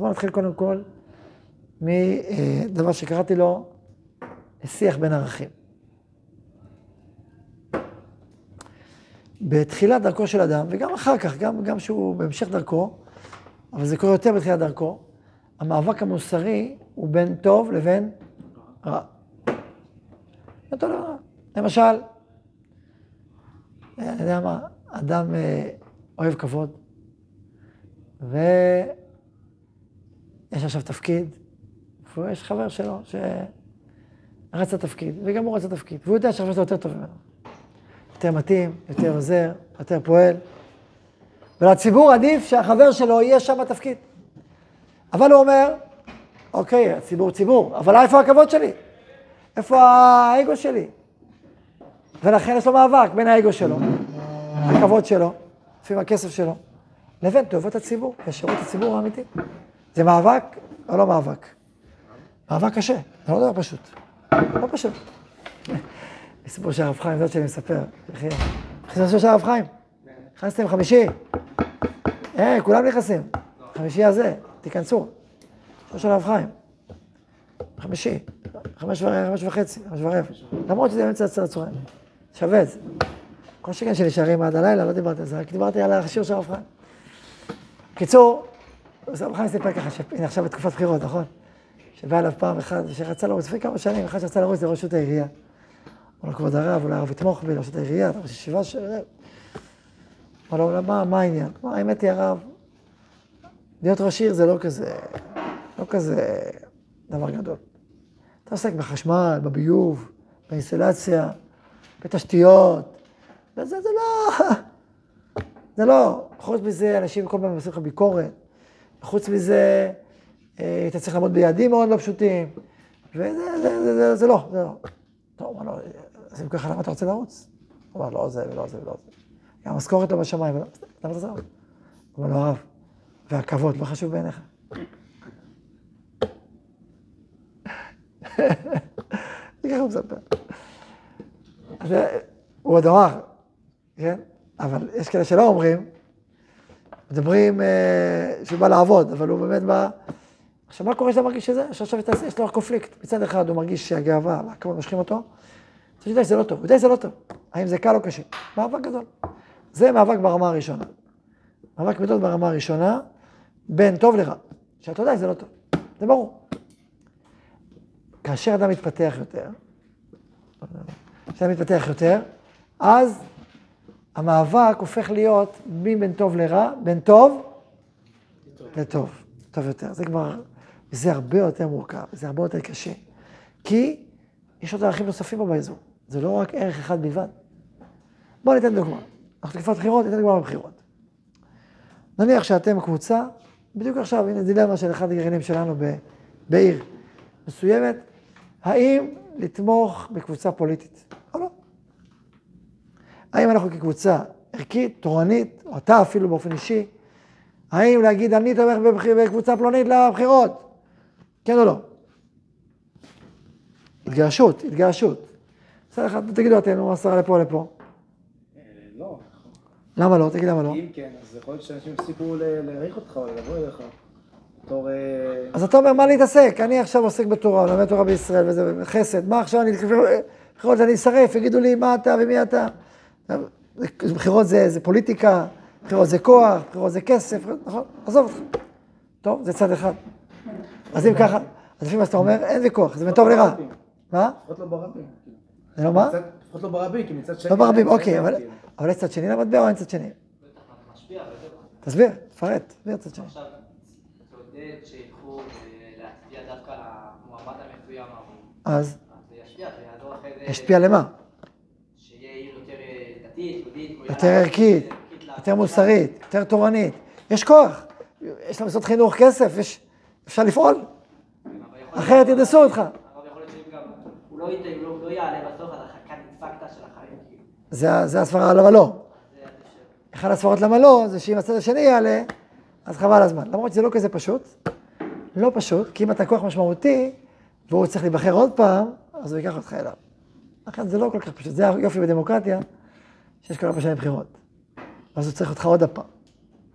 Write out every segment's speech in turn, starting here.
בואו נתחיל קודם כל מדבר שקראתי לו שיח בין ערכים. בתחילת דרכו של אדם, וגם אחר כך, גם, גם שהוא בהמשך דרכו, אבל זה קורה יותר בתחילת דרכו, המאבק המוסרי הוא בין טוב לבין רע. בין טוב. למשל, אני יודע מה, אדם אה, אוהב כבוד, ויש עכשיו תפקיד, ויש חבר שלו שרץ לתפקיד, וגם הוא רץ לתפקיד, והוא יודע שהחבר שלו יותר טוב ממנו. יותר מתאים, יותר עוזר, יותר פועל. ולציבור עדיף שהחבר שלו יהיה שם בתפקיד. אבל הוא אומר, אוקיי, הציבור ציבור, אבל איפה הכבוד שלי? איפה האגו שלי? ולכן יש לו מאבק בין האגו שלו, הכבוד שלו, לפעמים הכסף שלו, לבין טובת הציבור, ושירות הציבור האמיתי. זה מאבק או לא מאבק? מאבק קשה, זה לא דבר פשוט. לא פשוט. סיפור של הרב חיים, זאת שאני מספר. נכנסו של הרב חיים. נכנסתם חמישי. אה, כולם נכנסים. חמישי הזה, תיכנסו. של הרב חיים. חמישי. חמש וחצי, חמש ורבע. למרות שזה אמצע הצהריים. שווה את זה. כל שכן שנשארים עד הלילה, לא דיברתי על זה, רק דיברתי על השיעור של הרב חיים. בקיצור, הרב חיים סיפר ככה, שהנה עכשיו בתקופת בחירות, נכון? שבא אליו פעם אחת, שרצה לרוץ, לפני כמה שנים, אחד שרצה לרוץ לראשות העירייה. אמר לו, כבוד הרב, אולי הרב יתמוך בי לראשות העירייה, אתה ראש ישיבה של... אמר לו, מה, מה העניין? אמר, האמת היא, הרב, להיות ראש עיר זה לא כזה, לא כזה דבר גדול. אתה עוסק בחשמל, בביוב, באינסטלציה, בתשתיות, וזה זה לא... זה לא. חוץ מזה, אנשים כל פעם עושים לך ביקורת. חוץ מזה, אה, אתה צריך לעמוד ביעדים מאוד לא פשוטים. וזה זה, זה, זה, זה לא, זה לא. טוב, אמר לו, אז אם ככה, למה אתה רוצה לרוץ? הוא אמר, לא זה ולא זה ולא זה. גם המשכורת לא בשמיים, למה אתה לרוץ? הוא אמר לו, הרב, והכבוד לא חשוב בעיניך? זה ככה הוא מספר. הוא עוד אמר, כן? אבל יש כאלה שלא אומרים, מדברים אה, שהוא בא לעבוד, אבל הוא באמת בא... עכשיו, מה קורה כשאתה מרגיש שזה? שעכשיו יש לו קונפליקט. מצד אחד הוא מרגיש שהגאווה והכבוד מושכים אותו, אתה יודע שזה לא טוב, הוא יודע שזה לא טוב. האם זה קל או קשה? מאבק גדול. זה מאבק ברמה הראשונה. מאבק גדול ברמה הראשונה, בין טוב לרע. שאתה יודע שזה לא טוב. זה ברור. כאשר אדם מתפתח יותר, כשאדם מתפתח יותר, אז המאבק הופך להיות מבין טוב לרע, בין טוב לטוב, טוב יותר. זה כבר, זה הרבה יותר מורכב, זה הרבה יותר קשה. כי יש עוד ערכים נוספים פה באזור. זה לא רק ערך אחד בלבד. בואו ניתן דוגמה. אנחנו תקופת בחירות, ניתן דוגמה בבחירות. נניח שאתם קבוצה, בדיוק עכשיו, הנה דילמה של אחד הגרעינים שלנו ב, בעיר מסוימת, האם לתמוך בקבוצה פוליטית? האם אנחנו כקבוצה ערכית, תורנית, או אתה אפילו באופן אישי, האם להגיד אני תומך בקבוצה פלונית לבחירות? כן או לא? התגרשות, התגרשות. בסדר, תגידו אתם, נו, עשרה לפה לפה. אה, לא. למה לא? תגיד למה לא. אם כן, אז יכול להיות שאנשים יפסיקו להעריך אותך או לבוא אליך. בתור... אה, אז אתה אומר, מה להתעסק? אני עכשיו עוסק בתורה, לומד תורה בישראל וזה חסד. מה עכשיו אני... בחירות אני אשרף, יגידו לי מה אתה ומי אתה. בחירות זה, זה פוליטיקה, בחירות זה כוח, בחירות זה כסף, נכון? עזוב אותך. טוב, זה צד אחד. אז אם ככה, אז לפי מה שאתה אומר, אין ויכוח, זה מטוב לרע. מה? לפחות לא ברבים. זה לא מה? לפחות לא ברבים, כי מצד שני... לא ברבים, אוקיי, אבל יש צד שני למטבע או אין צד שני? תסביר, תפרט, תסביר צד שני. עכשיו, תעודד שילכו להצביע דווקא למועמד המסוים ההוא. אז? אז זה ישפיע, זה יעזור אחרי זה... ישפיע למה? יותר דתית, יהודית. יותר ערכית, יותר מוסרית, יותר תורנית. יש כוח, יש לעשות חינוך כסף, יש... אפשר לפעול. אחרת ירדסו אותך. זה הסברה למה לא. אחד הסברות למה לא, זה שאם הצד השני יעלה, אז חבל הזמן. למרות שזה לא כזה פשוט. לא פשוט, כי אם אתה כוח משמעותי, והוא צריך להיבחר עוד פעם, אז הוא ייקח אותך אליו. לכן זה לא כל כך פשוט. זה היופי בדמוקרטיה, שיש כל ארבע שנים בחירות. ואז הוא צריך אותך עוד הפעם.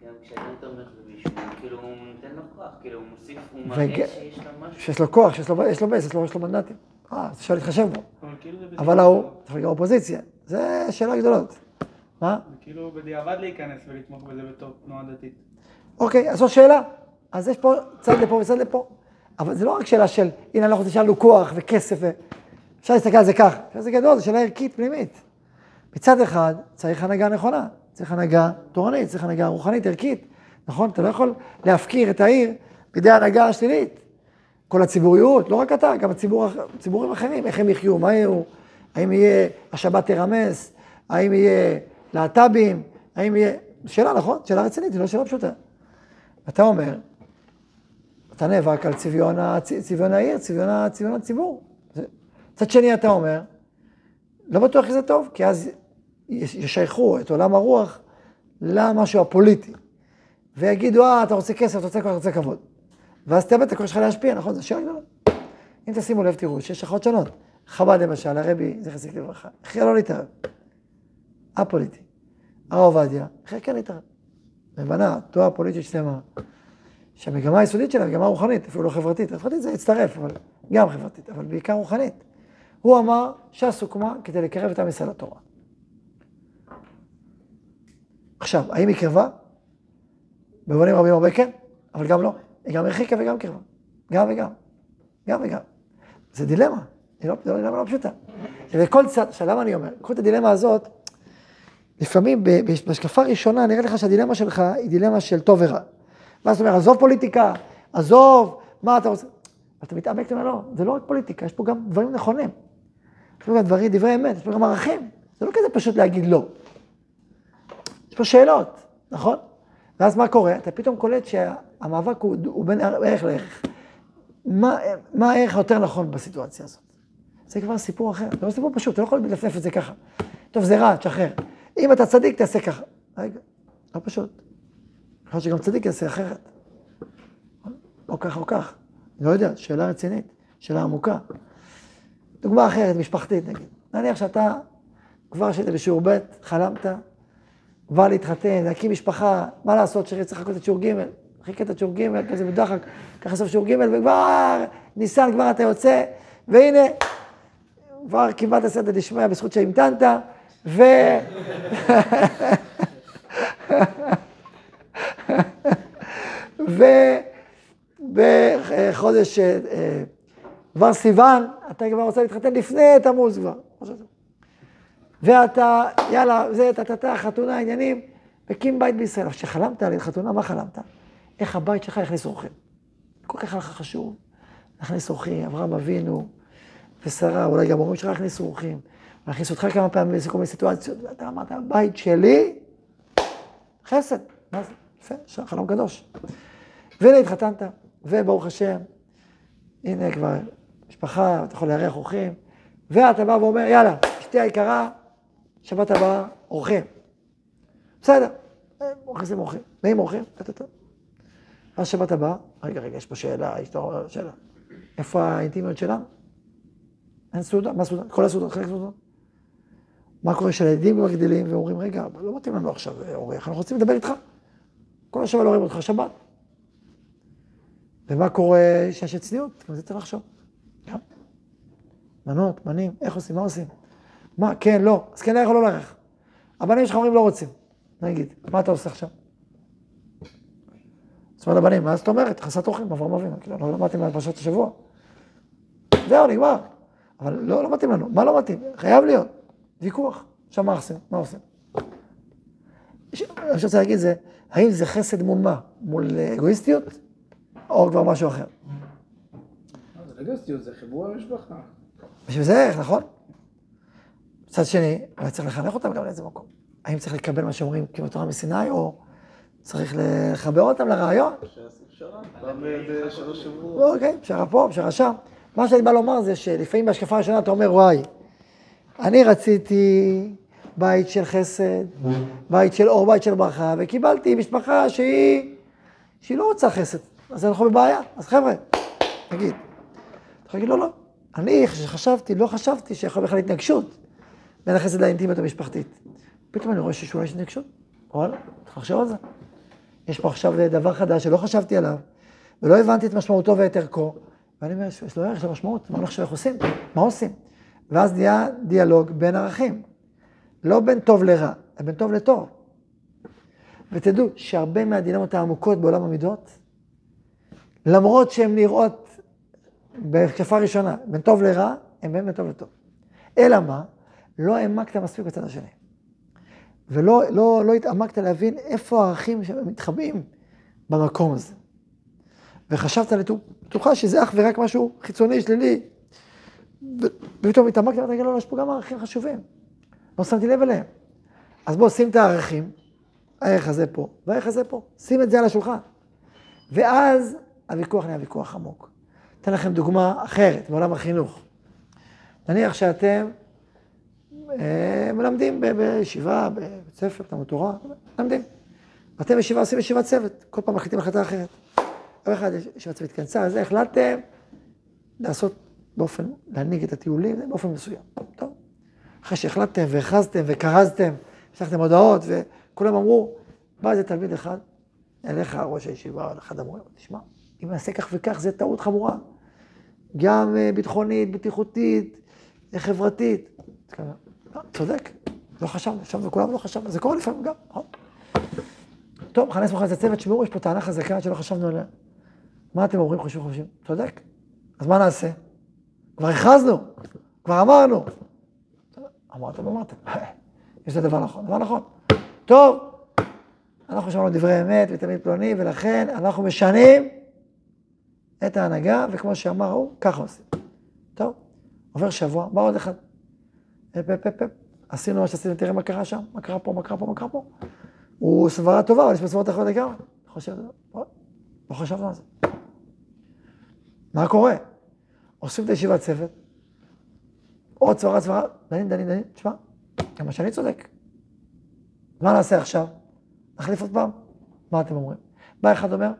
גם כשאתה תומך במישהו, כאילו הוא נותן לו כוח, כאילו, הוא מוסיף, הוא מראה שיש לו משהו. שיש לו כוח, שיש לו יש לו בייס, יש לו- יש לו מנדטים. אה, אז אפשר להתחשב בו. אבל כאילו זה ההוא, צריך גם אופוזיציה. זה שאלה גדולות. מה? זה כאילו בדיעבד להיכנס ולתמוך בזה בתור תנועה דתית. אוקיי, אז זו שאלה. אז יש פה צד לפה וצד לפה. אבל זה לא רק שאלה של, הנה אנחנו לנו כוח וכסף ו... אפשר להסתכל על זה ככה. זה גדול, זו שאלה ערכית פנימית. מצד אחד, צריך הנהגה נכונה. צריך הנהגה תורנית, צריך הנהגה רוחנית, ערכית. נכון? אתה לא יכול להפקיר את העיר בידי ההנהגה השלילית. כל הציבוריות, לא רק אתה, גם הציבור, ציבורים אחרים, איך הם יחיו, מה יהיו, האם יהיה השבת תרמס, האם יהיה להט"בים, האם יהיה... שאלה, נכון? שאלה רצינית, היא לא שאלה פשוטה. אתה אומר, אתה נאבק על צביון, הצ... צביון העיר, צביון, צביון הציבור. מצד שני אתה אומר, לא בטוח שזה טוב, כי אז ישייכו את עולם הרוח למשהו הפוליטי. ויגידו, אה, אתה רוצה כסף, אתה רוצה כוח, אתה רוצה כבוד. ואז תאבד את הכוח שלך להשפיע, נכון? זו שאלה גדולה. אם תשימו לב, תראו שיש השלכות שונות. חב"ד למשל, הרבי, זכר צדיק לברכה, הכריע לא להתערב. א-פוליטי. הרב עובדיה, הכריע כן להתערב. ובנה תנועה פוליטית שלמה, שהמגמה היסודית שלה מגמה רוחנית, אפילו לא חברתית. חברתית זה הצטרף, אבל גם חברתית, אבל בעיקר רוחנית. הוא אמר ש"ס הוקמה כדי לקרב את עם ישראל לתורה. עכשיו, האם היא קרבה? במובנים רבים הרבה כן, אבל גם לא. היא גם הרחיקה וגם קרבה. גם וגם. גם וגם. זה דילמה. היא לא, זו דילמה לא פשוטה. ובכל צד, עכשיו למה אני אומר? קחו את הדילמה הזאת, לפעמים בהשקפה ראשונה נראה לך שהדילמה שלך היא דילמה של טוב ורע. ואז אתה אומר, עזוב פוליטיקה, עזוב, מה אתה רוצה? אתה מתעמק, אתה אומר, לא, זה לא רק פוליטיקה, יש פה גם דברים נכונים. יש פה גם דברים, דברי אמת, יש פה גם ערכים. זה לא כזה פשוט להגיד לא. יש פה שאלות, נכון? ואז מה קורה? אתה פתאום קולט שהמאבק הוא, הוא בין ערך לערך. מה, מה הערך היותר נכון בסיטואציה הזאת? זה כבר סיפור אחר, זה לא סיפור פשוט, אתה לא יכול לנפנף את זה ככה. טוב, זה רע, תשחרר. אם אתה צדיק, תעשה ככה. רגע, לא פשוט. יכול להיות שגם צדיק יעשה אחרת. או כך או כך. לא יודע, שאלה רצינית, שאלה עמוקה. דוגמה אחרת, משפחתית נגיד. נניח שאתה כבר שהיית בשיעור ב', חלמת, כבר להתחתן, להקים משפחה, מה לעשות שצריך לחכות את שיעור ג', חיכית את שיעור ג', כזה בדחק, ככה סוף שיעור ג', וכבר ניסן, כבר אתה יוצא, והנה, כבר קיבלת סייעתא דשמיא בזכות שהמתנת, ו... ובחודש אה, אה, כבר סיוון, אתה כבר רוצה להתחתן לפני תמוז כבר. ואתה, יאללה, זה, טה-טה-טה, חתונה, עניינים, מקים בית בישראל. אבל כשחלמת על חתונה, מה חלמת? איך הבית שלך יכניס אורחים. כל כך היה לך חשוב להכניס אורחים, אברהם אבינו ושרה, אולי גם הורים שלך יכניסו אורחים, להכניס אותך כמה פעמים לכל מיני סיטואציות, ואתה אמרת, הבית שלי, חסד. מה זה? יפה, חלום קדוש. והנה התחתנת, וברוך השם, הנה כבר משפחה, אתה יכול לארח אורחים, ואתה בא ואומר, יאללה, אשתי היקרה, שבת הבאה, אורחים. בסדר, אה, מכניסים אורחים. באים אורחים, טה-טה-טה. אז שבת הבאה, רגע, רגע, יש פה שאלה, יש פה שאלה. איפה האינטימיות שלנו? אין סעודה? מה סעודה? כל הסעודות, חלק סעודות. מה קורה כשהילדים כבר גדלים ואומרים, רגע, לא מתאים לנו עכשיו אה, אורח, אנחנו רוצים לדבר איתך. כל השבוע לא רואים אותך שבת. ומה קורה שיש את צניעות? גם זה צריך לחשוב. גם. מנות, בנים, איך עושים, מה עושים? מה, כן, לא. אז כן או לא לארח? הבנים שלך אומרים לא רוצים. נגיד, מה אתה עושה עכשיו? זאת אומרת לבנים, מה זאת אומרת? חסת אורחים, אברהם אבינו. כאילו, לא למדתם מהפרשת השבוע. זהו, נגמר. אבל לא, לא מתאים לנו. מה לא מתאים? חייב להיות. ויכוח. עכשיו מה עושים? מה עושים? שאני רוצה להגיד זה, האם זה חסד מול מה? מול אגואיסטיות? או כבר משהו אחר? זה לגסטיות, זה חיבור המשפחה. בשביל זה נכון? מצד שני, אולי צריך לחנך אותם גם לאיזה מקום. האם צריך לקבל מה שאומרים כאילו תורה מסיני, או צריך לחבר אותם לרעיון? אוקיי, פשרה פה, פשרה שם. מה שאני בא לומר זה שלפעמים בהשקפה הראשונה אתה אומר, וואי, אני רציתי בית של חסד, בית של אור, בית של ברכה, וקיבלתי משפחה שהיא, שהיא לא רוצה חסד, אז אנחנו בבעיה. אז חבר'ה, תגיד, אתה יכול להגיד, לא, לא. אני חשבתי, לא חשבתי שיכול בכלל התנגשות בין החסד לאינטימיות המשפחתית. פתאום אני רואה שאולי יש התנגשות. וואלה, צריך לחשוב על זה. יש פה עכשיו דבר חדש שלא חשבתי עליו, ולא הבנתי את משמעותו ואת ערכו, ואני אומר, יש לו ערך, יש לו משמעות, מה נחשב איך עושים? מה עושים? ואז נהיה דיאלוג בין ערכים. לא בין טוב לרע, אלא בין טוב לטוב. ותדעו שהרבה מהדילמות העמוקות בעולם המידות, למרות שהן נראות בהתקפה ראשונה, בין טוב לרע, הן בין טוב לטוב. אלא מה? לא העמקת מספיק בצד השני. ולא לא, לא התעמקת להבין איפה הערכים שמתחבאים במקום הזה. וחשבת לתוכה שזה אך ורק משהו חיצוני, שלילי. ופתאום התעמקת ואתה לא, יש פה גם ערכים חשובים. לא שמתי לב אליהם. אז בואו שים את הערכים, הערך הזה פה, והערך הזה פה. שים את זה על השולחן. ואז הוויכוח נהיה ויכוח עמוק. אתן לכם דוגמה אחרת, בעולם החינוך. נניח שאתם מלמדים בישיבה, בבית ספר, תלמוד תורה, מלמדים. ואתם בישיבה עושים ישיבת צוות, כל פעם מחליטים החלטה אחרת. יום אחד ישיבת צוות התכנסה, אז החלטתם לעשות באופן, להנהיג את הטיולים באופן מסוים. טוב. אחרי שהחלטתם והכרזתם וכרזתם, שלחתם הודעות, וכולם אמרו, בא איזה תלמיד אחד, אליך ראש הישיבה, אחד המורים, תשמע, אם נעשה כך וכך, זה טעות חמורה. גם אה, ביטחונית, בטיחותית, חברתית. לא, צודק, לא חשבנו, חשבנו, כולנו לא חשבנו, זה קורה לפעמים גם, נכון? טוב, מכנס מחר את צוות, שמעו, יש פה טענה חזקה שלא חשבנו עליה. מה אתם אומרים, חושבים, חושבים? צודק. אז מה נעשה? כבר הכרזנו, כבר אמרנו. אמרתם, אמרתם. יש זה דבר נכון, דבר נכון. טוב, אנחנו שמענו דברי אמת ותמיד פלוני, ולכן אנחנו משנים את ההנהגה, וכמו שאמר הוא, ככה עושים. טוב, עובר שבוע, בא עוד אחד. אפ, אפ, אפ, אפ. עשינו מה שעשינו, תראה מה קרה שם, מה קרה פה, מה קרה פה, מה קרה פה. הוא סברה טובה, אבל יש פה סברות אחרות לגמרי. חושב, לא, חשבנו על זה. מה קורה? עושים את הישיבת צוות, עוד סברה, סברה, דנים, דנים, דנים, תשמע, גם שאני צודק. מה נעשה עכשיו? נחליף עוד פעם? מה אתם אומרים? בא אחד אומר,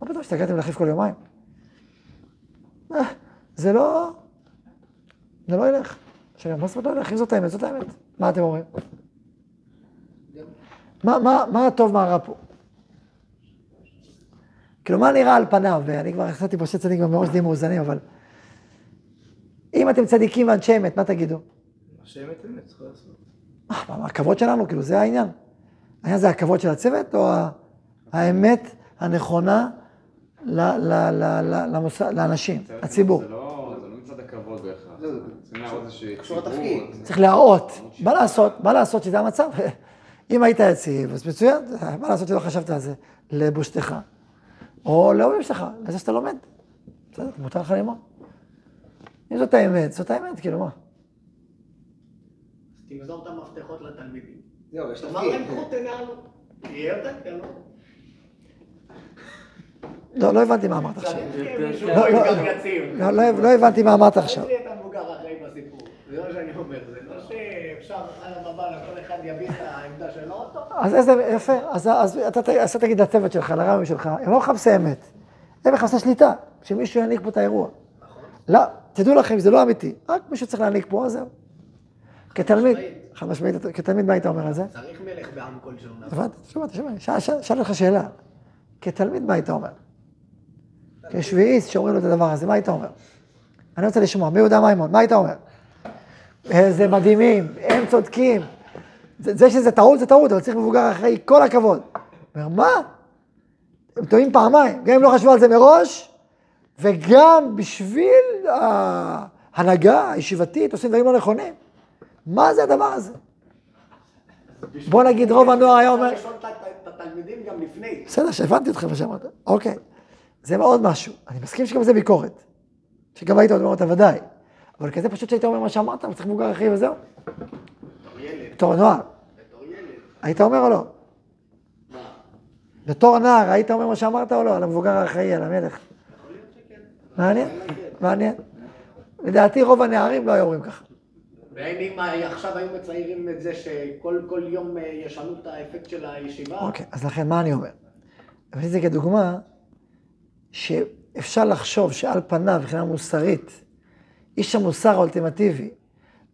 מה פתאום השתגעתם להחליף כל יומיים? אה, זה לא, זה לא ילך. לא ילך? אם זאת האמת, זאת האמת. מה אתם אומרים? מה, מה, מה הטוב, מה הרע פה? כאילו, מה נראה על פניו? ואני כבר החלטתי פה שצדיק צדיקים מראש די מאוזנים, אבל... אם אתם צדיקים ואנשי אמת, מה תגידו? אנשי אמת אמת, צריך לעשות. מה, הכבוד שלנו, כאילו, זה העניין. העניין זה הכבוד של הצוות, או האמת הנכונה לאנשים, לציבור? זה לא מצד הכבוד בהכרח. צריכים להראות איזושהי קשור לתפקיד. צריך להראות. מה לעשות? מה לעשות שזה המצב? אם היית יציב, אז מצוין, מה לעשות שלא חשבת על זה? לבושתך. או להורים שלך, לזה שאתה לומד. בסדר, מותר לך ללמוד. אם זאת האמת, זאת האמת, כאילו מה? תמסור את המפתחות לתלמידים. זהו, יש תאמר להם, תפקיד. קחו תנהלו. תהיה יותר קל. לא, לא הבנתי מה אמרת עכשיו. לא, לא, לא. לא, לא, לא הבנתי מה אמרת עכשיו. זה מה שאני אומר. זה לא שאפשר על הבבא, כל אחד יביא את העמדה שלו, טוב. אז איזה, יפה, אז, אתה, תגיד לצוות שלך, לרבים שלך, הם לא מחפשי אמת, הם מחפשי שליטה, שמישהו ינהיג פה את האירוע. לא, תדעו לכם, זה לא אמיתי, רק מישהו צריך להנהיג פה, אז זהו. כתלמיד, חד משמעית, כתלמיד, מה היית אומר על זה? צריך מלך בעם כל שלום. הבנתי, שמעתי, שמעתי, שאל- אותך שאלה. כתלמיד, מה היית אומר? כשביעיסט שאומרים לו את הדבר הזה, מה היית אומר? אני רוצה לשמוע, מי יהודה מימון, מה היית אומר? איזה מדהימים, הם צודקים. זה, זה שזה טעות, זה טעות, אבל צריך מבוגר אחראי, כל הכבוד. אומר, מה? הם טועים פעמיים, גם אם לא חשבו על זה מראש, וגם בשביל ההנהגה הישיבתית עושים דברים לא נכונים. מה זה הדבר הזה? בוא נגיד רוב הנוער היה אומר... בסדר, שהבנתי אותך מה שאמרת. אוקיי. זה מאוד משהו. אני מסכים שגם זה ביקורת. שגם היית אומר אותה ודאי. אבל כזה פשוט שהיית אומר מה שאמרת, וצריך מבוגר אחי וזהו. בתור ילד. בתור נוער. היית אומר או לא? בתור נער, היית אומר מה שאמרת או לא? על המבוגר האחראי, על המלך. מעניין, מעניין. לדעתי רוב הנערים לא היו אומרים ככה. ואם עכשיו היו מציירים את זה שכל כל יום אה, ישנו את האפקט של הישיבה, אוקיי, אז לכן, מה אני אומר? הבאתי את זה כדוגמה, שאפשר לחשוב שעל פניו, מבחינה מוסרית, איש המוסר האולטימטיבי,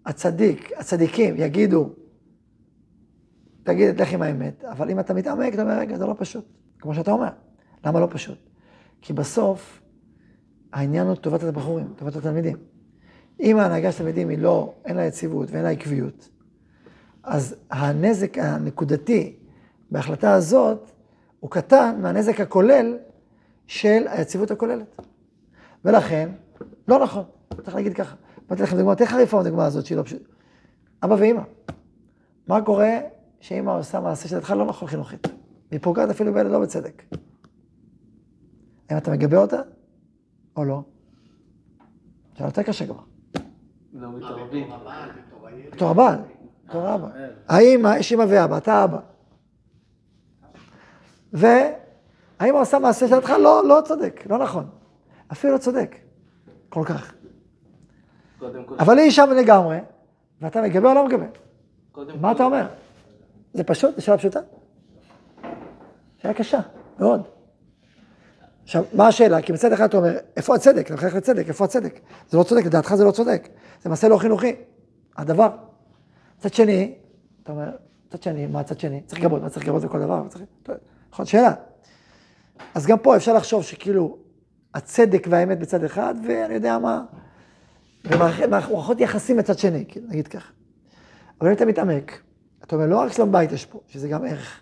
הצדיק, הצדיקים, יגידו, תגיד, לך עם האמת, אבל אם אתה מתעמק, אתה אומר, רגע, זה לא פשוט, כמו שאתה אומר. למה לא פשוט? כי בסוף, העניין הוא טובת הבחורים, טובת התלמידים. אם ההנהגה של התלמידים היא לא, אין לה יציבות ואין לה עקביות, אז הנזק הנקודתי בהחלטה הזאת הוא קטן מהנזק הכולל של היציבות הכוללת. ולכן, לא נכון, צריך להגיד ככה. אמרתי לכם דוגמא יותר חריפה מהדוגמה הזאת שהיא לא פשוט. אבא ואימא, מה קורה שאימא עושה מעשה שלדעתך לא נכון חינוכית? והיא פוגעת אפילו בילד לא בצדק. האם אתה מגבה אותה או לא? שאלה יותר קשה כבר. לא מתערבים. בתור הבעל, בתור אבא. האמא, יש אמא ואבא, אתה אבא. והאמא עושה מעשה שלדעתך לא, לא צודק, לא נכון. אפילו לא צודק. כל כך. אבל היא שם לגמרי, ואתה מגבה או לא מגבה? מה אתה אומר? זה פשוט? זו שאלה פשוטה? שאלה קשה, מאוד. עכשיו, מה השאלה? כי מצד אחד אתה אומר, איפה הצדק? אתה מחייך לצדק, איפה הצדק? זה לא צודק, לדעתך זה לא צודק. זה מעשה לא חינוכי. הדבר. מצד שני, אתה אומר, מצד שני, מה הצד שני? צריך לגבות, מה צריך לגבות בכל דבר? צריך... נכון, שאלה. אז גם פה אפשר לחשוב שכאילו, הצדק והאמת בצד אחד, ואני יודע מה, ומערכות יחסים בצד שני, כאילו, נגיד ככה. אבל אם אתה מתעמק, אתה אומר, לא רק שלום בית יש פה, שזה גם ערך,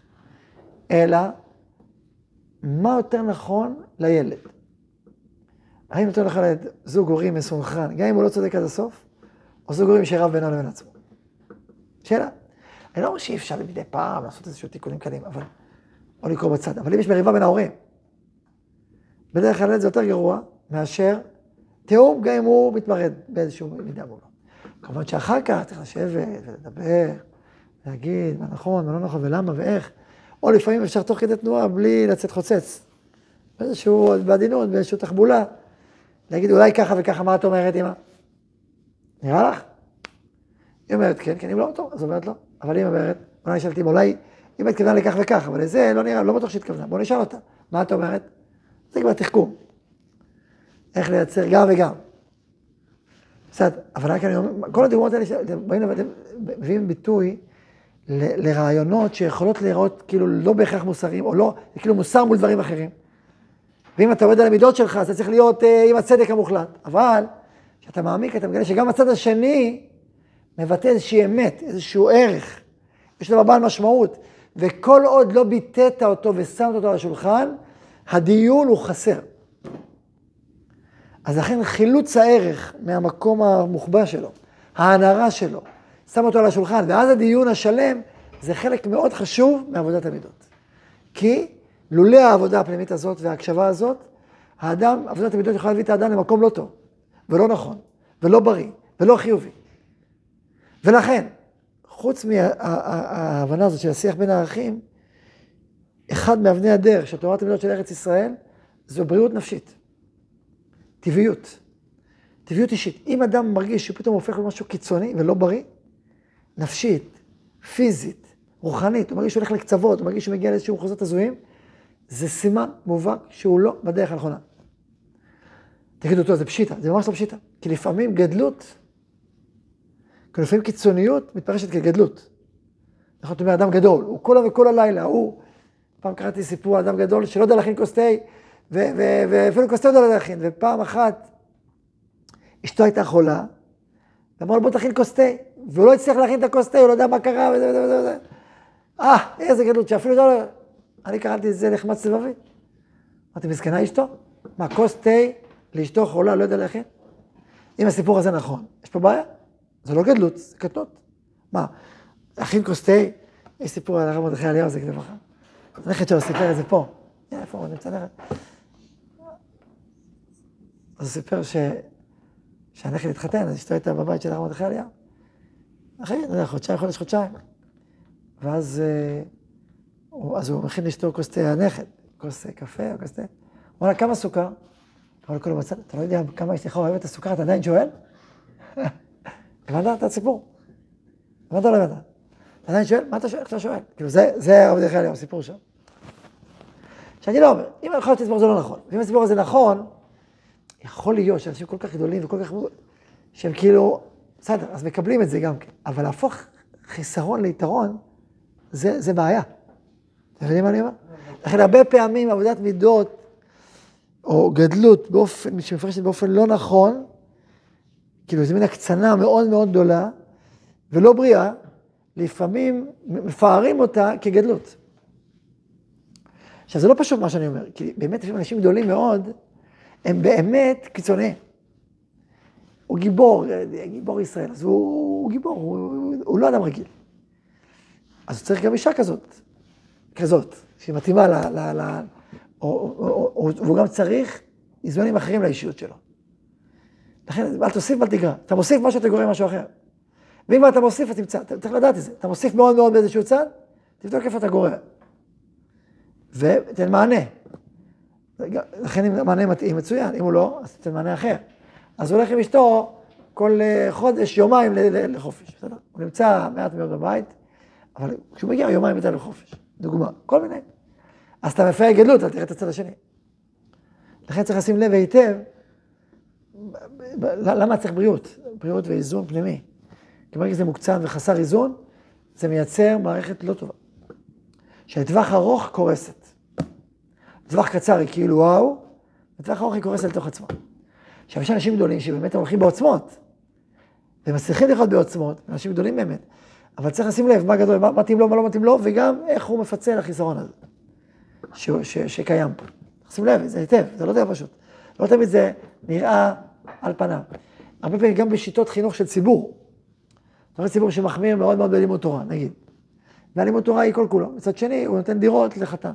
אלא מה יותר נכון לילד. האם יותר נכון לילד זוג הורים מסונכרן, גם אם הוא לא צודק עד הסוף, או זוג הורים שרב בינו לבין עצמו? שאלה. אני לא אומר שאי אפשר מדי פעם לעשות איזשהו תיקונים קלים, אבל... או לקרוא בצד, אבל אם יש מריבה בין ההורים, בדרך כלל זה יותר גרוע מאשר תיאום, גם אם הוא מתמרד באיזשהו מידה מולו. כמובן שאחר כך צריך לשבת ולדבר, להגיד מה נכון, מה לא נכון ולמה ואיך. או לפעמים אפשר תוך כדי תנועה בלי לצאת חוצץ. באיזשהו, בעדינות, באיזושהי תחבולה. להגיד אולי ככה וככה, מה את אומרת, אמא? נראה לך? היא אומרת כן, כן, אם לא, טוב, אז אומרת לא. אבל היא אומרת, אולי שאלתי, אולי, אמא התכוונה לכך וכך, אבל לזה לא נראה, לא בטוח שהתכוונה. בוא נשאל אותה, מה את אומרת? זה כבר תחכום. איך לייצר גם וגם. בסדר, אבל רק אני אומר, כל הדוגמאות האלה שאתם באים לבטא, מביאים ביטוי ל- לרעיונות שיכולות להיראות כאילו לא בהכרח מוסריים, או לא, זה כאילו מוסר מול דברים אחרים. ואם אתה עובד על המידות שלך, אז אתה צריך להיות אה, עם הצדק המוחלט. אבל, כשאתה מעמיק, אתה מגלה שגם הצד השני מבטא איזושהי אמת, איזשהו ערך. יש לו בעל משמעות. וכל עוד לא ביטאת אותו ושמת אותו על השולחן, הדיון הוא חסר. אז לכן חילוץ הערך מהמקום המוחבא שלו, ההנהרה שלו, שם אותו על השולחן, ואז הדיון השלם זה חלק מאוד חשוב מעבודת המידות. כי לולא העבודה הפנימית הזאת וההקשבה הזאת, האדם, עבודת המידות יכולה להביא את האדם למקום לא טוב, ולא נכון, ולא בריא, ולא חיובי. ולכן, חוץ מההבנה הזאת של השיח בין הערכים, אחד מאבני הדרך של תורת המידות של ארץ ישראל, זו בריאות נפשית. טבעיות. טבעיות אישית. אם אדם מרגיש שפתאום הופך למשהו קיצוני ולא בריא, נפשית, פיזית, רוחנית, הוא מרגיש שהוא הולך לקצוות, הוא מרגיש שהוא מגיע לאיזשהו מחוזות הזויים, זה סימן מובהק שהוא לא בדרך הנכונה. תגידו, טוב, זה פשיטה, זה ממש לא פשיטה. כי לפעמים גדלות, כי לפעמים קיצוניות מתפרשת כגדלות. נכון, אתה אומר, אדם גדול, הוא כל וכל הלילה, הוא, פעם קראתי סיפור על אדם גדול שלא יודע להכין כוס תה, ואפילו כוס תה לא יודע להכין, ופעם אחת אשתו הייתה חולה, ואמר לו בוא תכין כוס תה, והוא לא הצליח להכין את הכוס תה, הוא לא יודע מה קרה וזה וזה וזה. אה, איזה גדלות, שאפילו לא... אני קראתי את זה לחמץ לבבי. אמרתי, מסכנה אשתו? מה, כוס תה לאשתו חולה, לא יודע להכין? אם הסיפור הזה נכון, יש פה בעיה. זה לא גדלות, זה קטנות. מה, להכין כוס תה? יש סיפור על הרב מרדכי אליהו, זה כתב אחר. הנכד שלו סיפר את זה פה. איפה הוא נמצא נכד? אז הוא סיפר. שהנכד התחתן, אז אשתו הייתה בבית של הרב מרדכי אליהו. אחרי, לא יודע, חודשיים, חודש, חודשיים. ואז אה, הוא, אז הוא מכין לאשתו כוס תה, הנכד, כוס קפה או כוס תה. הוא אומר לה, כמה סוכר? אמר לו, כולו בצד, אתה לא יודע כמה אשתך אוהבת את הסוכר, אתה עדיין שואל? הבנת את הסיפור? הבנת או לא הבנת? אתה עדיין שואל? מה אתה שואל? איך אתה שואל? כאילו, זה, זה הרב דרך אליהו, הסיפור שם. שאני לא אומר, אם יכול להיות הזה לא נכון, ואם הסיפור הזה נכון, יכול להיות שאנשים כל כך גדולים וכל כך... שהם כאילו, בסדר, אז מקבלים את זה גם כן. אבל להפוך חיסרון ליתרון, זה, זה בעיה. אתם מבינים מה אני אומר? לכן הרבה פעמים עבודת מידות או גדלות באופן, שמפרשת באופן לא נכון, כאילו זו מין הקצנה מאוד מאוד גדולה, ולא בריאה, לפעמים מפארים אותה כגדלות. עכשיו, זה לא פשוט מה שאני אומר, כי באמת לפעמים אנשים גדולים מאוד, הם באמת קיצוניים. הוא גיבור, גיבור ישראל, אז הוא, הוא גיבור, הוא, הוא, הוא לא אדם רגיל. אז צריך גם אישה כזאת, כזאת, שהיא מתאימה ל... ל, ל או, או, או, או, והוא גם צריך איזונים אחרים לאישיות שלו. לכן, אל תוסיף ואל תגרע. אתה מוסיף משהו, אתה גורם משהו אחר. ואם אתה מוסיף, אתה תמצא, אתה צריך לדעת את זה. אתה מוסיף מאוד מאוד באיזשהו צד, תבדוק איפה אתה גורע. ותן מענה. לכן אם המענה מתאים, מצוין. אם הוא לא, אז תתן מענה אחר. אז הוא הולך עם אשתו כל אה, חודש, יומיים לחופש, בסדר? הוא נמצא מעט מאוד בבית, אבל כשהוא מגיע, יומיים יצא לחופש. דוגמה, כל מיני. אז אתה מפריע גדלות, אתה תראה את הצד השני. לכן צריך לשים לב היטב, למה צריך בריאות? בריאות ואיזון פנימי. כי ברגע שזה מוקצן וחסר איזון, זה מייצר מערכת לא טובה. שלטווח ארוך קורסת. לטווח קצר היא כאילו וואו, לטווח ארוך היא קורסת לתוך עצמה. עכשיו, יש אנשים גדולים שבאמת הולכים בעוצמות, ומצליחים לחיות בעוצמות, אנשים גדולים באמת, אבל צריך לשים לב מה גדול, מה מתאים לו, מה לא מתאים לו, וגם איך הוא מפצה על החיסרון הזה, ש, ש, שקיים פה. שים לב, זה היטב, זה לא דבר פשוט. לא תמיד זה נראה על פניו. הרבה פעמים גם בשיטות חינוך של ציבור, רואה ציבור שמחמיר מאוד מאוד בלימוד תורה, נגיד. והלימוד תורה היא כל כולו. מצד שני, הוא נותן דירות לחתן.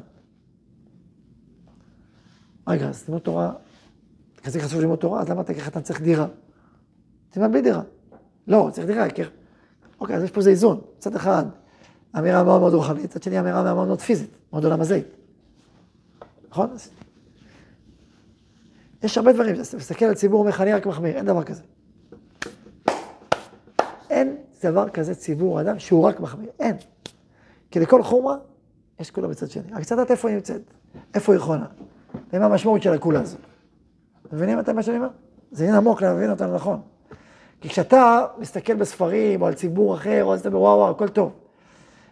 רגע, אז לימוד תורה, כזה חשוב ללימוד תורה, אז למה אתה כחתן צריך דירה? תלמד בלי דירה. לא, צריך דירה, כי... אוקיי, אז יש פה איזה איזון. מצד אחד, אמירה מאוד מאוד רוחנית, מצד שני, אמירה מאוד מאוד פיזית, מאוד עולם הזה. נכון? יש הרבה דברים, אתה מסתכל על ציבור, אומר אני רק מחמיר, אין דבר כזה. דבר כזה ציבור, אדם שהוא רק מחמיר, אין. כי לכל חומרה יש כולה בצד שני. רק צריך לדעת איפה היא נמצאת, איפה היא חונה, ומה המשמעות של הכולה הזאת. מבינים אתם מה שאני אומר? זה עניין עמוק להבין אותנו נכון. כי כשאתה מסתכל בספרים, או על ציבור אחר, או על זה, וואו וואו, הכל טוב.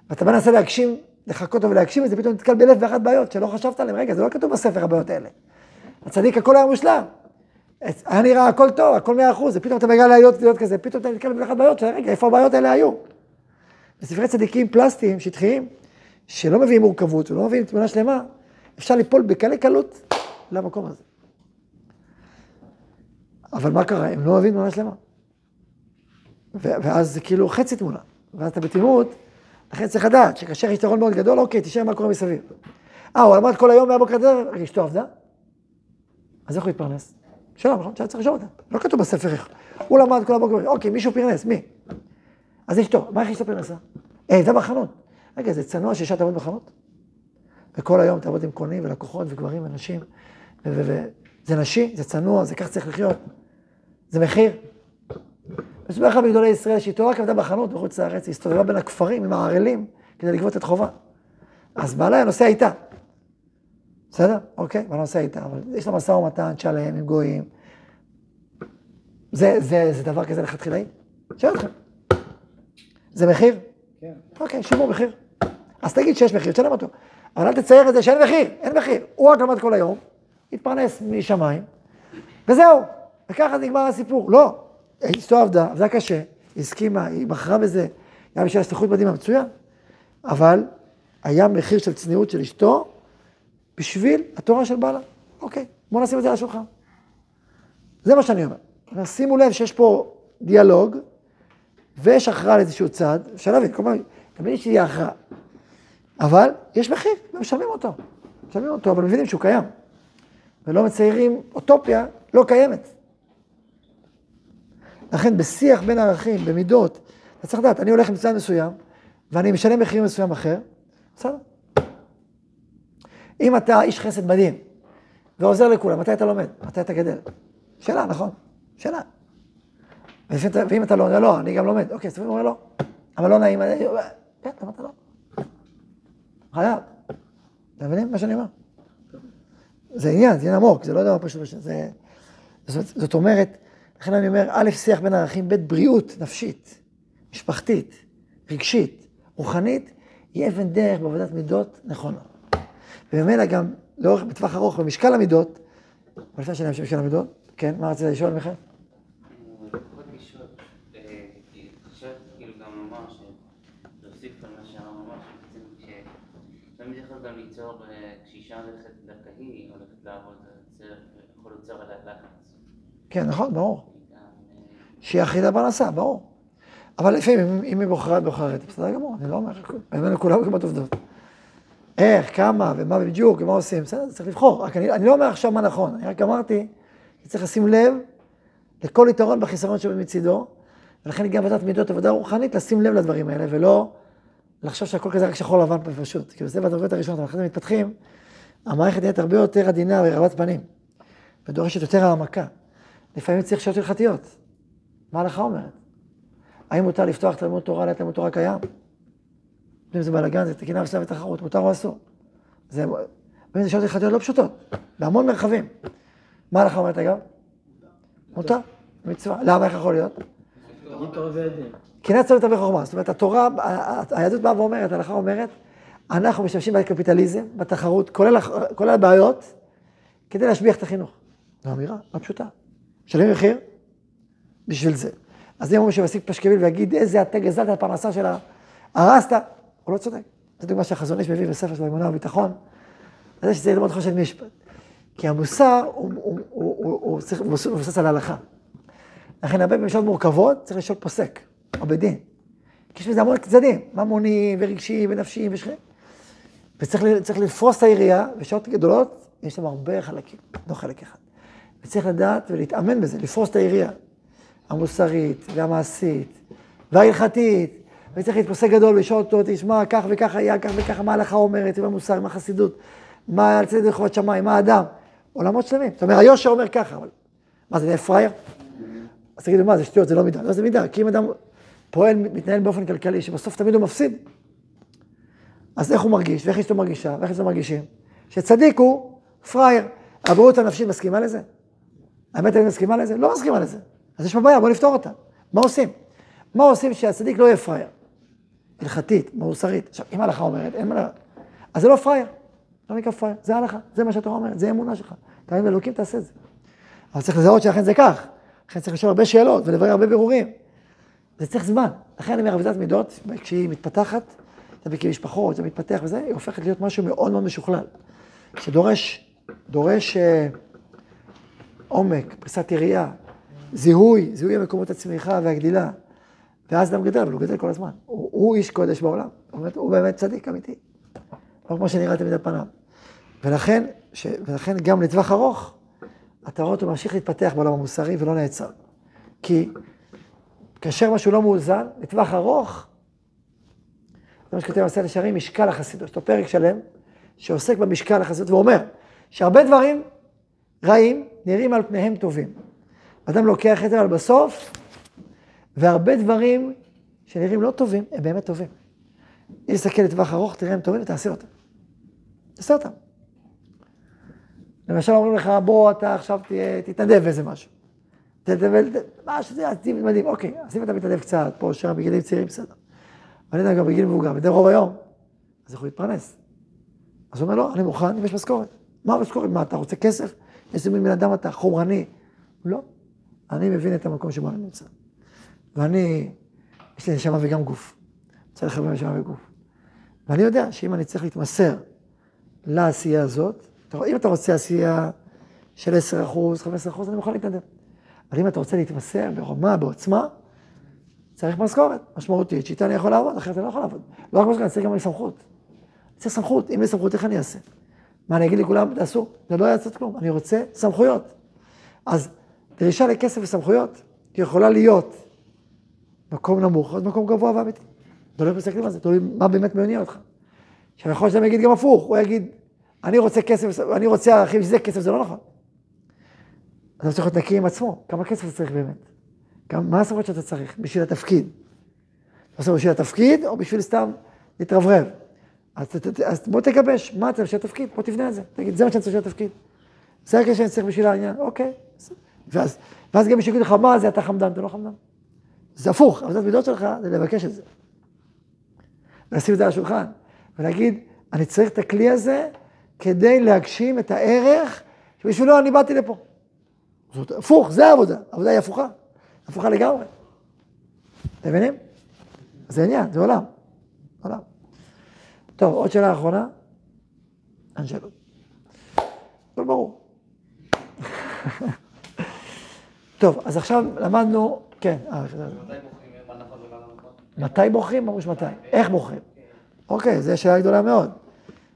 ואתה מנסה להגשים, לחכות אותו ולהגשים את זה, פתאום נתקל באלף ואחת בעיות שלא חשבת עליהן. רגע, זה לא כתוב בספר הבעיות האלה. הצדיק הכל היה מושלם. היה נראה הכל טוב, הכל מאה אחוז, ופתאום אתה מגיע להיות, להיות כזה, פתאום אתה נתקל באחת בעיות, רגע, איפה הבעיות האלה היו? בספרי צדיקים פלסטיים, שטחיים, שלא מביאים מורכבות ולא מביאים תמונה שלמה, אפשר ליפול בקלי קלות למקום הזה. אבל מה קרה? הם לא מביאים תמונה שלמה. ואז זה כאילו חצי תמונה. ואז אתה בתמימות, לכן צריך לדעת שכאשר יש יתרון מאוד גדול, אוקיי, תשאר מה קורה מסביב. אה, הוא למד כל היום מהבוקר עד אשתו עבדה? אז איך הוא יתפרנס? שאלה, נכון? שהיה צריך לשאול אותה. לא כתוב בספר איך. הוא למד כל הבוקר, אוקיי, מישהו פרנס, מי? אז אשתו, מה איך אשתו פרנסה? אה, זה בחנות. רגע, זה צנוע שאישה תעבוד בחנות? וכל היום תעבוד עם קונים ולקוחות וגברים ונשים, וזה נשי, זה צנוע, זה כך צריך לחיות. זה מחיר. מספר אחד מגדולי ישראל, שאיתו רק עבדה בחנות בחוץ לארץ, היא הסתובבה בין הכפרים עם הערלים כדי לגבות את חובה. אז בעלה היה נוסע איתה. בסדר? אוקיי, בעלה נוסע איתה, אבל יש לה משא ומתן, תשלם עם גויים. זה, זה, זה דבר כזה לכתחילאי? שואל אתכם. זה מחיר? כן. אוקיי, שימור מחיר. אז תגיד שיש מחיר, תשלם אותו. אבל אל תצייר את זה שאין מחיר, אין מחיר. הוא רק למד כל היום, התפרנס משמיים, וזהו. וככה נגמר הסיפור. לא, אשתו עבדה, עבדה קשה, היא הסכימה, היא בחרה בזה, היה בשביל השליחות מדהימה, מצוין. אבל היה מחיר של צניעות של אשתו בשביל התורה של בעלה. אוקיי, בואו נשים את זה על השולחן. זה מה שאני אומר. שימו לב שיש פה דיאלוג, ויש הכרעה על איזשהו צד, אפשר להבין, כלומר, יש לי הכרעה. אבל יש מחיר, ומשלמים אותו. משלמים אותו, אבל מבינים שהוא קיים. ולא מציירים אוטופיה לא קיימת. לכן בשיח בין ערכים, במידות, אתה צריך לדעת, אני הולך עם צד מסוים, ואני משלם מחיר מסוים אחר, בסדר. אם אתה איש חסד מדהים, ועוזר לכולם, מתי אתה לומד? מתי אתה גדל? שאלה, נכון? שאלה. ואם אתה לא עונה, לא, אני גם לומד. אוקיי, אז אומר לא. אבל לא נעים, כן, למה אתה לא? חייב. אתם מבינים מה שאני אומר? זה עניין, זה עניין עמוק, זה לא דבר פשוט. זה, זאת, אומרת, לכן אני אומר, א', שיח בין ערכים, ב', בריאות נפשית, משפחתית, רגשית, רוחנית, היא אבן דרך בעבודת מידות נכונה. וממילא גם לאורך, בטווח ארוך, במשקל המידות, אבל לפני אמשיך של המידות, כן, מה רצית לשאול מיכאל? כן, נכון, ברור. שהיא אחידה פרנסה, ברור. אבל לפעמים, אם- היא בוחרת, בוחרת, בסדר גמור, אני לא אומר, ממנו כולם כמעט עובדות. איך, כמה, ומה בדיוק, ומה עושים, בסדר, צריך לבחור. רק אני, אני לא אומר עכשיו מה נכון, אני רק אמרתי, שצריך לשים לב לכל יתרון בחיסרון שבא מצידו, ולכן גם עבודת מידות, עבודה רוחנית, לשים לב לדברים האלה, ולא לחשוב שהכל כזה רק שחור לבן פשוט. כאילו זה בדרגות הראשונות, אבל אחרי זה מתפתחים, המערכת נהיית הרבה יותר עדינה ורבת פנים, ודורשת יותר העמקה. לפעמים צריך שעות הלכתיות. מה ההלכה אומרת? האם מותר לפתוח תלמוד תורה לתלמוד תורה קיים? אם זה בלאגן, זה תקינה ושלב ותחרות, מותר או אסור? זה, באמת זה שעות הלכתיות לא פשוטות, בהמון מרחבים. מה ההלכה אומרת אגב? מותר, מצווה. למה, איך יכול להיות? קנאת צוות הרבה חוכמה. זאת אומרת, התורה, היהדות באה ואומרת, ההלכה אומרת, אנחנו משתמשים בקפיטליזם, בתחרות, כולל, הבעיות, כדי להשביח את החינוך. זו אמירה לא פשוטה. משלמים מחיר בשביל זה. אז אם אומרים שמסיק פשקוויל ויגיד, איזה אתה גזלת את הפרנסה שלה, הרסת, הוא לא צודק. זו דוגמה שהחזון איש מביא בספר של האמונה והביטחון, על זה שצריך ללמוד חושן משפט. כי המוסר הוא, מבוסס על ההלכה. לכן הרבה במשלות מורכבות צריך לשאול פוסק, או בדין. כי יש בזה המון צדדים, ממוניים ורגשיים ונפשיים ושכם. וצריך לפרוס את היריעה, בשעות גדולות יש שם הרבה חלקים, לא חלק אחד. וצריך לדעת ולהתאמן בזה, לפרוס את היריעה. המוסרית והמעשית וההלכתית. וצריך להתפוסק גדול ולשאול אותו, תשמע, כך וכך היה, כך וככה, מה ההלכה אומרת, ומה המוסר, מה החסידות, מה על צדק לכבוד שמיים, מה האדם. עולמות שלמים. זאת אומרת, היושר אומר ככה, אבל מה זה, נהיה פראייר? אז תגידו, מה, זה שטויות, זה לא מידה. לא, זה מידה, כי אם אדם פועל, מתנהל באופן כלכלי, שבסוף תמיד הוא מפסיד, אז איך הוא מרגיש, ואיך אשתו מרגישה, ואיך אשתו מרגישים? שצדיק הוא פראייר. הבריאות הנפשית מסכימה לזה? האמת, אני מסכימה לזה? לא מסכימה לזה. אז יש פה בעיה, בוא נפתור אותה. מה עושים? מה עושים שהצדיק לא יהיה פראייר? הלכתית, מוסרית. עכשיו, אם ההלכה אומרת, אין מה לה... אז זה לא פראייר. לא נקרא פראייר, זה ההלכה, זה מה שהתורה אומרת, זה האמונה שלך. אתה מאמין באלוקים, תעשה את זה. אבל צריך לזהות שאכן זה כך. לכן צריך לשאול הרבה שאלות ולברר הרבה בירורים. זה צריך זמן. לכן אני אומר, עבודת מידות, כשהיא מתפתחת, אתה מכיר משפחות, זה מתפתח וזה, היא הופכת להיות משהו מאוד מאוד משוכלל. שדורש, דורש אה, עומק, פריסת יריעה, זיהוי, זיהוי המקומות הצמיחה והגדילה. ואז אדם גדל, אבל הוא גדל כל הזמן. הוא, הוא איש קודש בעולם. באמת, הוא באמת צדיק אמיתי. לא כמו שנראה תמיד על פניו. ולכן, ש, ולכן גם לטווח ארוך, אתה רואה אותו ממשיך להתפתח בעולם המוסרי ולא נעצר. כי כאשר משהו לא מאוזן, לטווח ארוך, זה מה שכותב עשה לשערים, משקל החסידות. יש לו פרק שלם שעוסק במשקל החסידות ואומר שהרבה דברים רעים נראים על פניהם טובים. אדם לוקח את זה, אבל בסוף, והרבה דברים שנראים לא טובים, הם באמת טובים. אם תסתכל לטווח ארוך, תראה הם טובים ותעשה אותם. תעשה אותם. למשל אומרים לך, בוא אתה עכשיו תהיה, תתנדב באיזה משהו. תתנדב, מה שזה, תהיה מדהים, אוקיי, אז אם אתה מתנדב קצת, פה, שם, בגילים צעירים, בסדר. אבל אני גם בגיל מבוגר, בדי רוב היום, אז יכול להתפרנס. אז הוא אומר, לא, אני מוכן, אם יש משכורת. מה המשכורת? מה, אתה רוצה כסף? איזה מין בן אדם אתה, חומרני? לא. אני מבין את המקום שבו אני נמצא. ואני, יש לי נשמה וגם גוף. רוצה לחבר נשמה וגוף. ואני יודע שאם אני צריך להתמסר לעשייה הזאת, אם אתה רוצה עשייה של 10 אחוז, 15 אחוז, אני מוכן להתנדב. אבל אם אתה רוצה להתמסר ברמה, בעוצמה, צריך משכורת משמעותית, שאיתה אני יכול לעבוד, אחרת אני לא יכול לעבוד. לא רק משכורת, אני צריך גם סמכות. אני צריך סמכות, אם יש סמכות, איך אני אעשה? מה, אני אגיד לכולם, תעשו? זה לא יעשה כלום, אני רוצה סמכויות. אז דרישה לכסף וסמכויות יכולה להיות מקום נמוך, או מקום גבוה ואמיתי. תלוי איך מסתכלים על זה, תלוי מה באמת מעניין אותך. עכשיו, יכול להיות שאדם יגיד גם הפוך, הוא יגיד, אני רוצה כסף, אני רוצה ערכים, שזה כסף, זה לא נכון. אתה צריך להיות נקי עם עצמו, כמה כסף אתה צריך באמת? גם, מה הסמכות שאתה צריך בשביל התפקיד? אתה עושה בשביל התפקיד, או בשביל סתם להתרברב? אז, אז בוא תגבש, מה אתה בשביל התפקיד? בוא תבנה את זה, תגיד, זה מה שאני צריך בשביל התפקיד. זה הכסף שאני צריך בשביל העניין, אוקיי. ואז, ואז גם מישהו יגיד לך, מה זה, אתה חמדן, אתה לא חמדן. זה הפוך, עבודת מידות שלך זה לבקש את זה. ולשים את זה על השולחן, ולהגיד, אני צריך את הכלי הזה כדי להגשים את הערך שבשבילו אני באתי לפה. זאת, הפוך, זה העבודה, העבודה היא הפוכה, הפוכה לגמרי. אתם מבינים? זה עניין, זה עולם. עולם. טוב, עוד שאלה אחרונה. אין שאלות. הכל ברור. טוב, אז עכשיו למדנו, כן, אה, מתי בוחרים? ממש מתי. איך בוחרים? אוקיי, זו שאלה גדולה מאוד.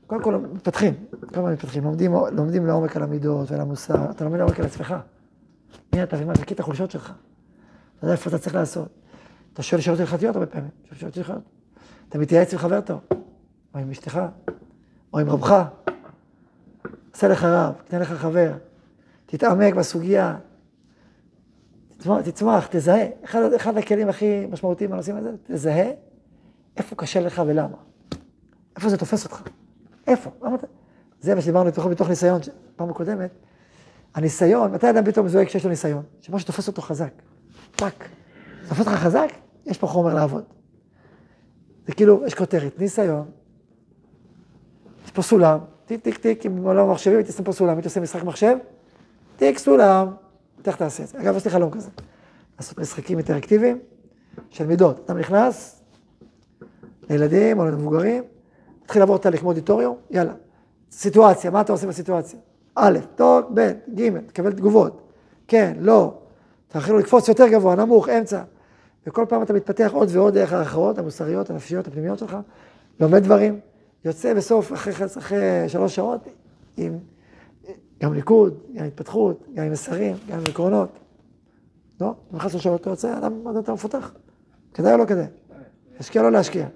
קודם כל מתפתחים, הזמן מתפתחים, לומדים, לעומק על המידות ועל המוסר, אתה לומד לעומק על עצמך. מי אתה ומה, תכיר את החולשות שלך. אתה יודע איפה אתה צריך לעשות. אתה שואל שאלות הלכתיות הרבה פעמים, שואל שאלות הלכתיות. אתה מתייעץ עם חבר טוב, או עם אשתך, או עם רבך. עשה לך רב, תן לך חבר, תתעמק בסוגיה, תצמח, תזהה. אחד, אחד הכלים הכי משמעותיים בנושאים הזה, תזהה איפה קשה לך ולמה. איפה זה תופס אותך? איפה? למה אתה... זה מה שדיברנו מתוך, מתוך ניסיון, פעם הקודמת. הניסיון, מתי אדם פתאום זועק שיש לו ניסיון? שמשהו תופס אותו חזק. טאק. תופס אותך חזק? יש פה חומר לעבוד. זה כאילו, יש כותרת, ניסיון. יש פה סולם, טיק טיק טיק, עם עולם המחשבים, הייתי שם פה סולם, הייתי עושה משחק מחשב, טיק סולם, איך תעשה את זה? אגב, יש לי חלום כזה. לעשות משחקים אינטראקטיביים של מידות. אתה נכנס לילדים או למבוגרים, תתחיל לעבור תהליך כמו אודיטוריום, יאללה. סיטואציה, מה אתה עושה בסיטואציה? א', טוב, ב', ג', תקבל תגובות. כן, לא. תתחילו לקפוץ יותר גבוה, נמוך, אמצע. וכל פעם אתה מתפתח עוד ועוד דרך ההכרעות המוסריות, הנפשיות, הפנימיות שלך, לומד דברים, יוצא בסוף, אחרי, אחרי שלוש שעות, עם גם ליכוד, גם התפתחות, גם עם מסרים, גם עם עקרונות. לא? אם נכנס לשאלות, אתה יוצא, אדם יותר מפותח. כדאי או לא כדאי? להשקיע או לא להשקיע?